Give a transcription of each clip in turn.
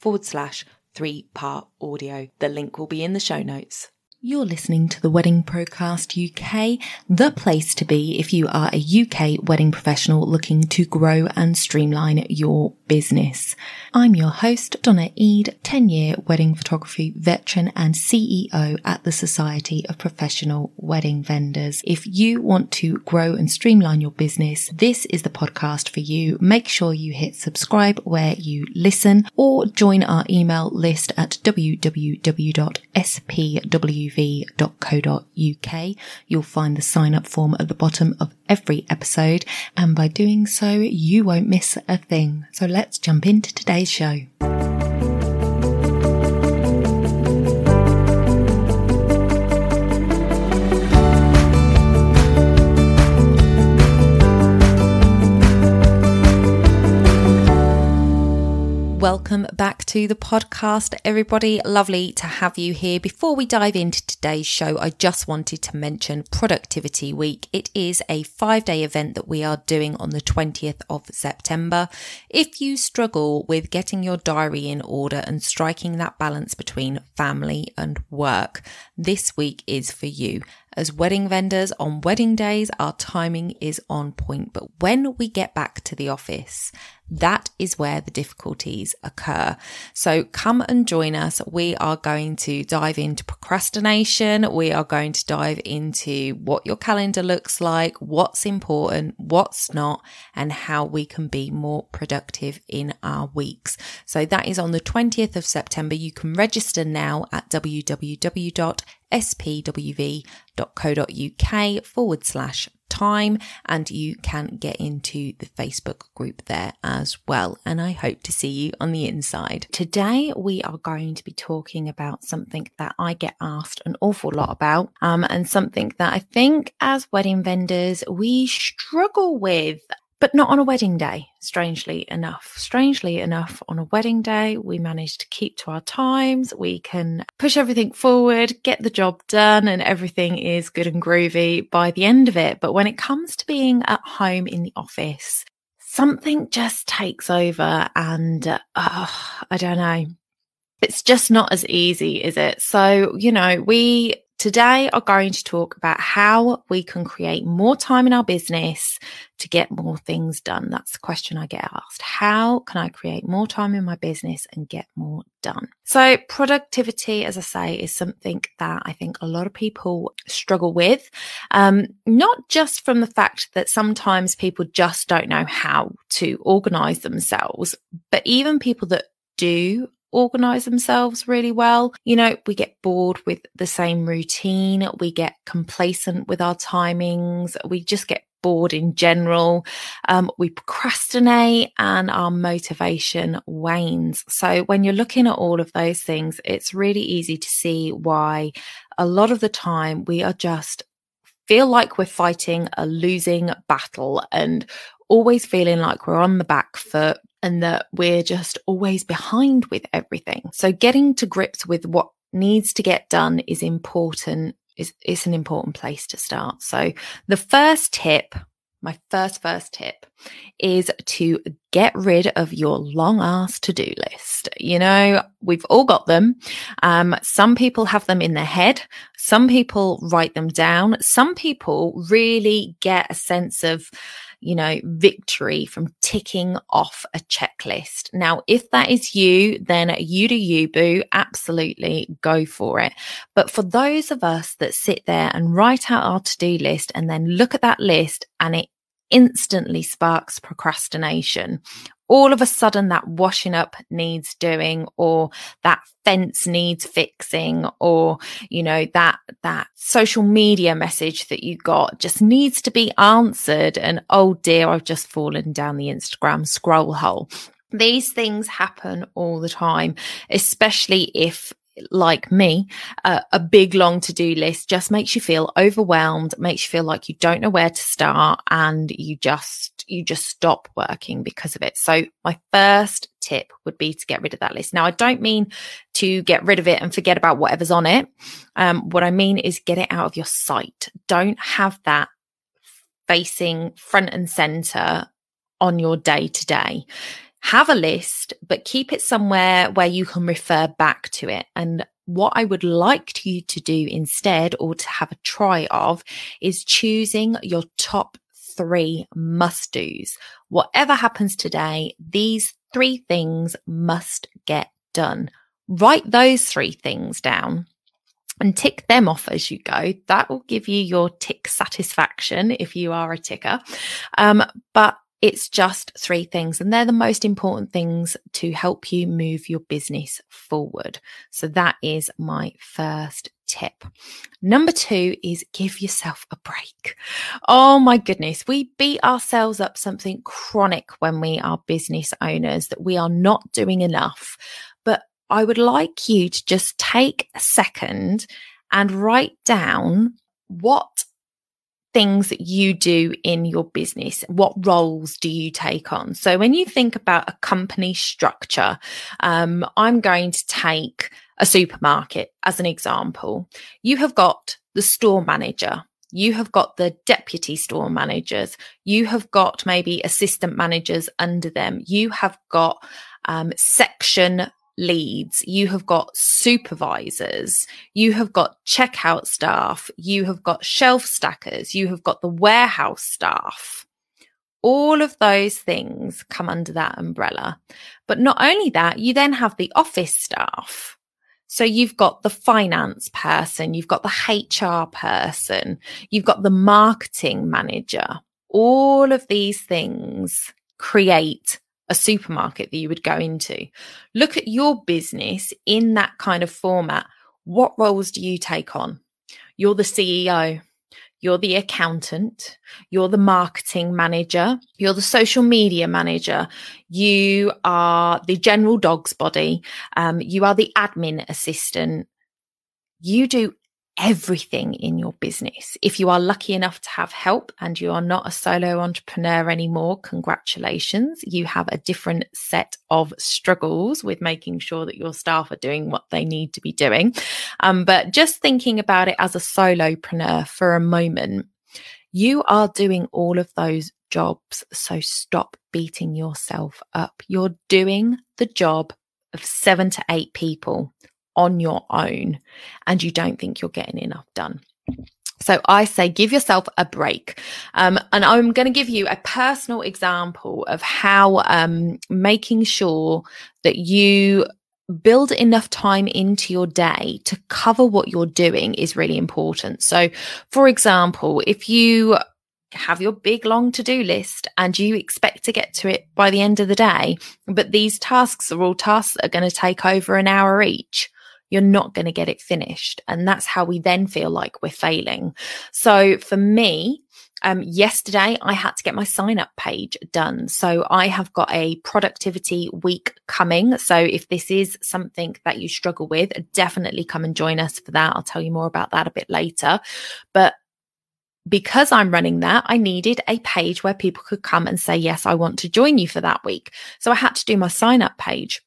forward slash three part audio. The link will be in the show notes. You're listening to the Wedding Procast UK, the place to be if you are a UK wedding professional looking to grow and streamline your business. I'm your host, Donna Eade, 10 year wedding photography veteran and CEO at the Society of Professional Wedding Vendors. If you want to grow and streamline your business, this is the podcast for you. Make sure you hit subscribe where you listen or join our email list at www.spw wv.co.uk. You'll find the sign up form at the bottom of every episode, and by doing so, you won't miss a thing. So let's jump into today's show. Welcome back to the podcast, everybody. Lovely to have you here. Before we dive into today's show, I just wanted to mention Productivity Week. It is a five day event that we are doing on the 20th of September. If you struggle with getting your diary in order and striking that balance between family and work, this week is for you. As wedding vendors on wedding days, our timing is on point. But when we get back to the office, that is where the difficulties occur. So come and join us. We are going to dive into procrastination. We are going to dive into what your calendar looks like, what's important, what's not, and how we can be more productive in our weeks. So that is on the 20th of September. You can register now at www spwv.co.uk forward slash time and you can get into the Facebook group there as well. And I hope to see you on the inside. Today, we are going to be talking about something that I get asked an awful lot about, um, and something that I think as wedding vendors, we struggle with but not on a wedding day, strangely enough. Strangely enough, on a wedding day, we manage to keep to our times. We can push everything forward, get the job done, and everything is good and groovy by the end of it. But when it comes to being at home in the office, something just takes over and uh, I don't know. It's just not as easy, is it? So, you know, we Today are going to talk about how we can create more time in our business to get more things done. That's the question I get asked. How can I create more time in my business and get more done? So productivity, as I say, is something that I think a lot of people struggle with. Um, not just from the fact that sometimes people just don't know how to organize themselves, but even people that do organize themselves really well. You know, we get bored with the same routine. We get complacent with our timings. We just get bored in general. Um, we procrastinate and our motivation wanes. So when you're looking at all of those things, it's really easy to see why a lot of the time we are just feel like we're fighting a losing battle and always feeling like we're on the back foot and that we're just always behind with everything. So getting to grips with what needs to get done is important is, is an important place to start. So the first tip, my first, first tip is to get rid of your long ass to do list. You know, we've all got them. Um, some people have them in their head. Some people write them down. Some people really get a sense of, you know, victory from ticking off a checklist. Now, if that is you, then you do you, boo. Absolutely go for it. But for those of us that sit there and write out our to do list and then look at that list and it instantly sparks procrastination. All of a sudden that washing up needs doing or that fence needs fixing or you know that that social media message that you got just needs to be answered. And oh dear i've just fallen down the instagram scroll hole. These things happen all the time, especially if like me, uh, a big long to do list just makes you feel overwhelmed, makes you feel like you don't know where to start and you just, you just stop working because of it. So my first tip would be to get rid of that list. Now, I don't mean to get rid of it and forget about whatever's on it. Um, what I mean is get it out of your sight. Don't have that facing front and center on your day to day have a list, but keep it somewhere where you can refer back to it. And what I would like you to do instead, or to have a try of, is choosing your top three must do's. Whatever happens today, these three things must get done. Write those three things down and tick them off as you go. That will give you your tick satisfaction if you are a ticker. Um, but it's just three things, and they're the most important things to help you move your business forward. So that is my first tip. Number two is give yourself a break. Oh my goodness, we beat ourselves up something chronic when we are business owners that we are not doing enough. But I would like you to just take a second and write down what things that you do in your business? What roles do you take on? So when you think about a company structure, um, I'm going to take a supermarket as an example. You have got the store manager. You have got the deputy store managers. You have got maybe assistant managers under them. You have got um, section leads, you have got supervisors, you have got checkout staff, you have got shelf stackers, you have got the warehouse staff. All of those things come under that umbrella. But not only that, you then have the office staff. So you've got the finance person, you've got the HR person, you've got the marketing manager. All of these things create a supermarket that you would go into. Look at your business in that kind of format. What roles do you take on? You're the CEO. You're the accountant. You're the marketing manager. You're the social media manager. You are the general dog's body. Um, you are the admin assistant. You do everything in your business. If you are lucky enough to have help and you are not a solo entrepreneur anymore, congratulations. You have a different set of struggles with making sure that your staff are doing what they need to be doing. Um, but just thinking about it as a solopreneur for a moment, you are doing all of those jobs. So stop beating yourself up. You're doing the job of seven to eight people on your own and you don't think you're getting enough done. So I say give yourself a break. Um, and I'm going to give you a personal example of how um, making sure that you build enough time into your day to cover what you're doing is really important. So, for example, if you have your big long to do list and you expect to get to it by the end of the day, but these tasks are all tasks that are going to take over an hour each you're not going to get it finished. And that's how we then feel like we're failing. So for me, um, yesterday I had to get my sign up page done. So I have got a productivity week coming. So if this is something that you struggle with, definitely come and join us for that. I'll tell you more about that a bit later. But because I'm running that, I needed a page where people could come and say, yes, I want to join you for that week. So I had to do my sign up page.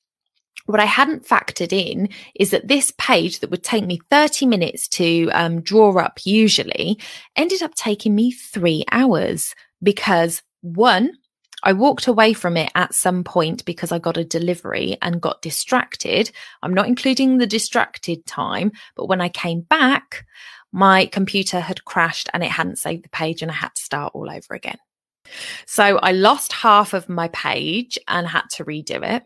What I hadn't factored in is that this page that would take me 30 minutes to um, draw up usually ended up taking me three hours because one, I walked away from it at some point because I got a delivery and got distracted. I'm not including the distracted time, but when I came back, my computer had crashed and it hadn't saved the page and I had to start all over again. So I lost half of my page and had to redo it.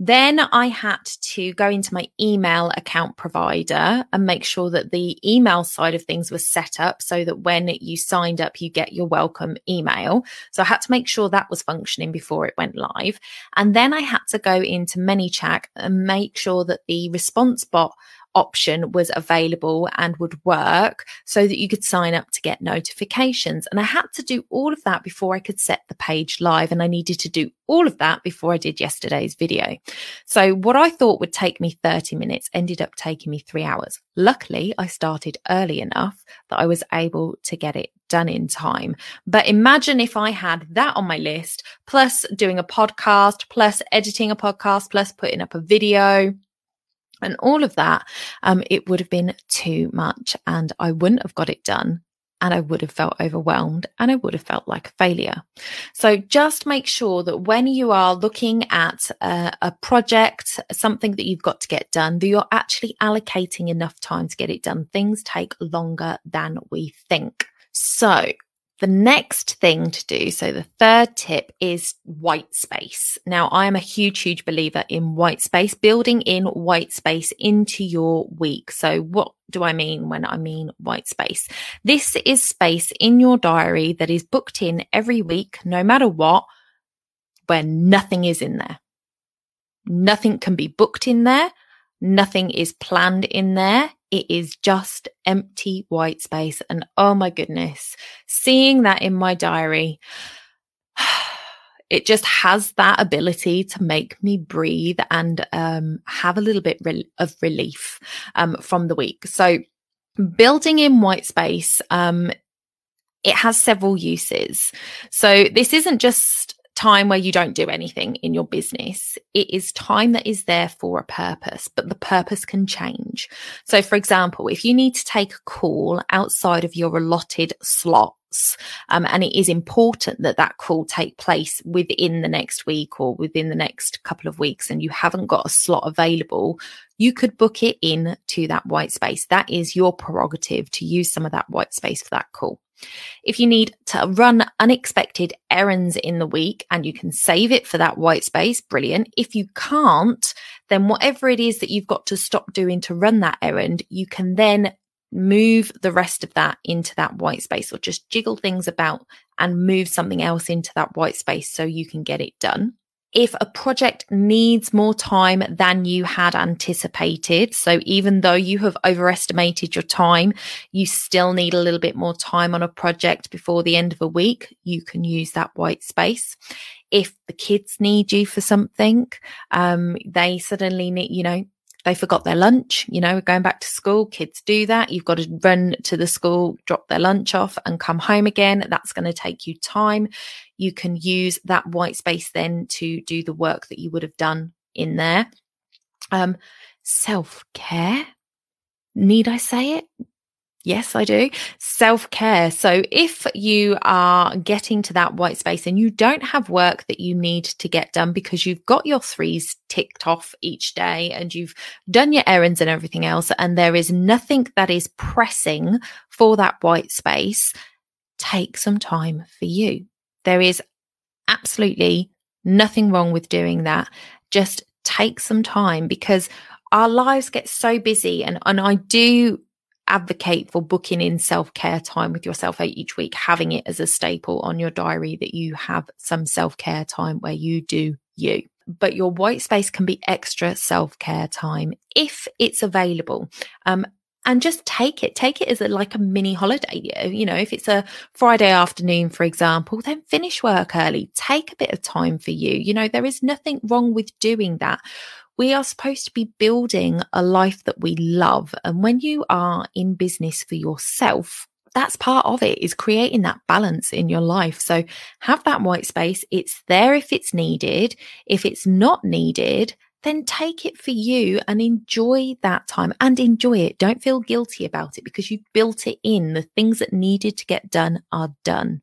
Then I had to go into my email account provider and make sure that the email side of things was set up so that when you signed up, you get your welcome email. So I had to make sure that was functioning before it went live. And then I had to go into ManyChat and make sure that the response bot option was available and would work so that you could sign up to get notifications. And I had to do all of that before I could set the page live. And I needed to do all of that before I did yesterday's video. So what I thought would take me 30 minutes ended up taking me three hours. Luckily, I started early enough that I was able to get it done in time. But imagine if I had that on my list, plus doing a podcast, plus editing a podcast, plus putting up a video and all of that, um, it would have been too much and I wouldn't have got it done and I would have felt overwhelmed and I would have felt like a failure. So just make sure that when you are looking at a, a, project, something that you've got to get done, that you're actually allocating enough time to get it done. Things take longer than we think. So the next thing to do, so the third tip is white space. Now, I am a huge, huge believer in white space, building in white space into your week. So what do I mean when I mean white space? This is space in your diary that is booked in every week, no matter what, where nothing is in there. Nothing can be booked in there. Nothing is planned in there. It is just empty white space. And oh my goodness, seeing that in my diary, it just has that ability to make me breathe and um, have a little bit re- of relief um, from the week. So, building in white space, um, it has several uses. So, this isn't just time where you don't do anything in your business. It is time that is there for a purpose, but the purpose can change. So, for example, if you need to take a call outside of your allotted slots, um, and it is important that that call take place within the next week or within the next couple of weeks, and you haven't got a slot available, you could book it in to that white space. That is your prerogative to use some of that white space for that call. If you need to run unexpected errands in the week and you can save it for that white space, brilliant. If you can't, then whatever it is that you've got to stop doing to run that errand, you can then move the rest of that into that white space or just jiggle things about and move something else into that white space so you can get it done if a project needs more time than you had anticipated. So even though you have overestimated your time, you still need a little bit more time on a project before the end of a week. You can use that white space. If the kids need you for something, um, they suddenly need, you know, they forgot their lunch, you know, going back to school, kids do that. You've got to run to the school, drop their lunch off and come home again. That's going to take you time. You can use that white space then to do the work that you would have done in there. Um, self care. Need I say it? Yes, I do. Self care. So if you are getting to that white space and you don't have work that you need to get done because you've got your threes ticked off each day and you've done your errands and everything else, and there is nothing that is pressing for that white space, take some time for you. There is absolutely nothing wrong with doing that. Just take some time because our lives get so busy and, and I do advocate for booking in self care time with yourself each week, having it as a staple on your diary that you have some self care time where you do you. But your white space can be extra self care time if it's available. Um, and just take it. Take it as a, like a mini holiday. You know, if it's a Friday afternoon, for example, then finish work early. Take a bit of time for you. You know, there is nothing wrong with doing that we are supposed to be building a life that we love. And when you are in business for yourself, that's part of it is creating that balance in your life. So have that white space. It's there if it's needed. If it's not needed, then take it for you and enjoy that time and enjoy it. Don't feel guilty about it because you built it in. The things that needed to get done are done.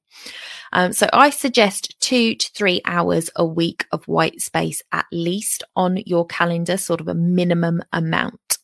Um, so I suggest two to three hours a week of white space at least on your calendar, sort of a minimum amount.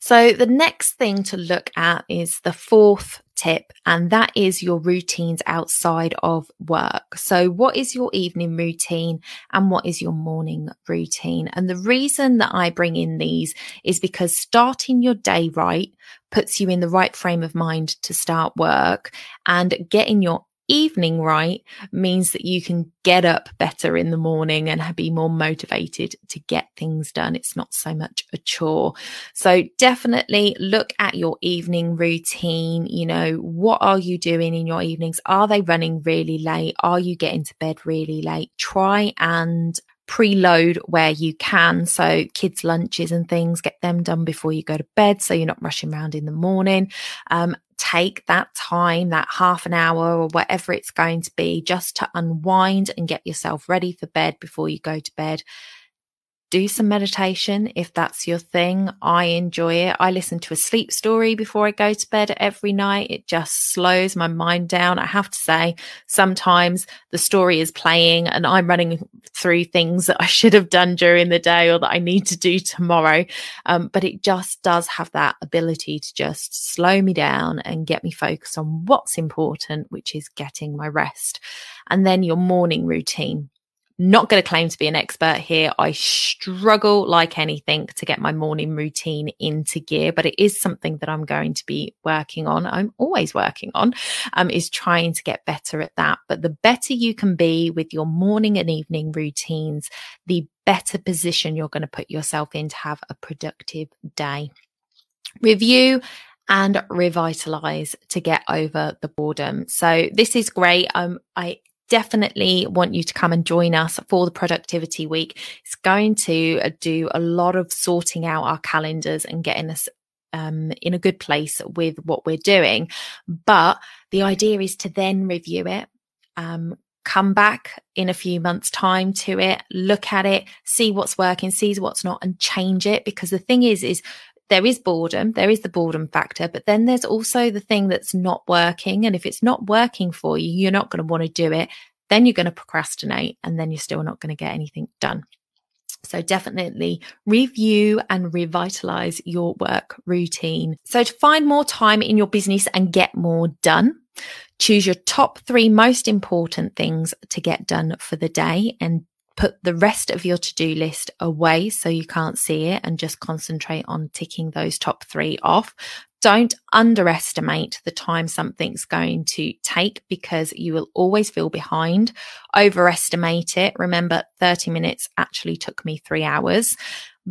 So the next thing to look at is the fourth tip, and that is your routines outside of work. So what is your evening routine and what is your morning routine? And the reason that I bring in these is because starting your day right puts you in the right frame of mind to start work and getting your evening right means that you can get up better in the morning and be more motivated to get things done. It's not so much a chore. So definitely look at your evening routine. You know, what are you doing in your evenings? Are they running really late? Are you getting to bed really late? Try and preload where you can. So kids' lunches and things, get them done before you go to bed. So you're not rushing around in the morning. Um, take that time, that half an hour or whatever it's going to be, just to unwind and get yourself ready for bed before you go to bed do some meditation if that's your thing. I enjoy it. I listen to a sleep story before I go to bed every night. It just slows my mind down. I have to say, sometimes the story is playing and I'm running through things that I should have done during the day or that I need to do tomorrow. Um, but it just does have that ability to just slow me down and get me focused on what's important, which is getting my rest. And then your morning routine. Not going to claim to be an expert here. I struggle like anything to get my morning routine into gear, but it is something that I'm going to be working on. I'm always working on, um, is trying to get better at that. But the better you can be with your morning and evening routines, the better position you're going to put yourself in to have a productive day. Review and revitalize to get over the boredom. So this is great. Um, I definitely want you to come and join us for the productivity week. It's going to uh, do a lot of sorting out our calendars and getting us um, in a good place with what we're doing. But the idea is to then review it. Um, come back in a few months time to it look at it see what's working see what's not and change it because the thing is is there is boredom, there is the boredom factor, but then there's also the thing that's not working. And if it's not working for you, you're not going to want to do it. Then you're going to procrastinate and then you're still not going to get anything done. So definitely review and revitalize your work routine. So to find more time in your business and get more done, choose your top three most important things to get done for the day and put the rest of your to do list away so you can't see it and just concentrate on ticking those top three off. Don't underestimate the time something's going to take because you will always feel behind. Overestimate it. Remember, 30 minutes actually took me three hours.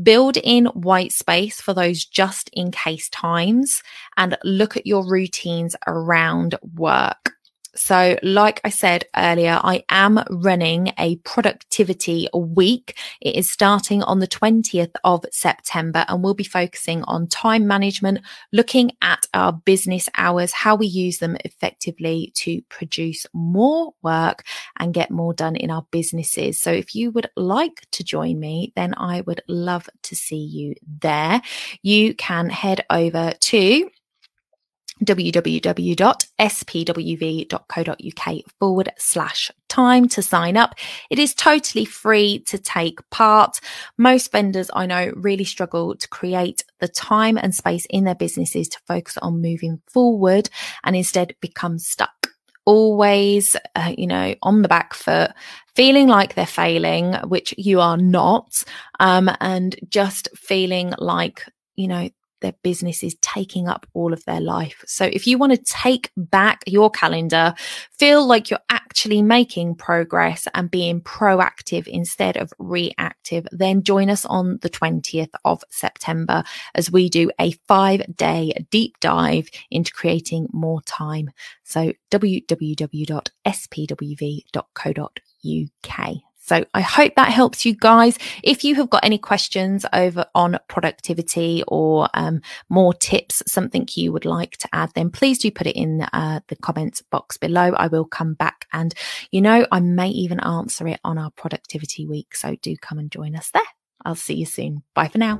Build in white space for those just in case times and look at your routines around work. So, like I said earlier, I am running a productivity week. It is starting on the 20th of September and we'll be focusing on time management, looking at our business hours, how we use them effectively to produce more work and get more done in our businesses. So, if you would like to join me, then I would love to see you there. You can head over to www.spwv.co.uk forward slash time to sign up. It is totally free to take part. Most vendors I know really struggle to create the time and space in their businesses to focus on moving forward and instead become stuck. Always, uh, you know, on the back foot, feeling like they're failing, which you are not, um, and just feeling like, you know, their business is taking up all of their life. So if you want to take back your calendar, feel like you're actually making progress and being proactive instead of reactive, then join us on the 20th of September as we do a five day deep dive into creating more time. So www.spwv.co.uk. So I hope that helps you guys. If you have got any questions over on productivity or um, more tips, something you would like to add, then please do put it in uh, the comments box below. I will come back and, you know, I may even answer it on our productivity week. So do come and join us there. I'll see you soon. Bye for now.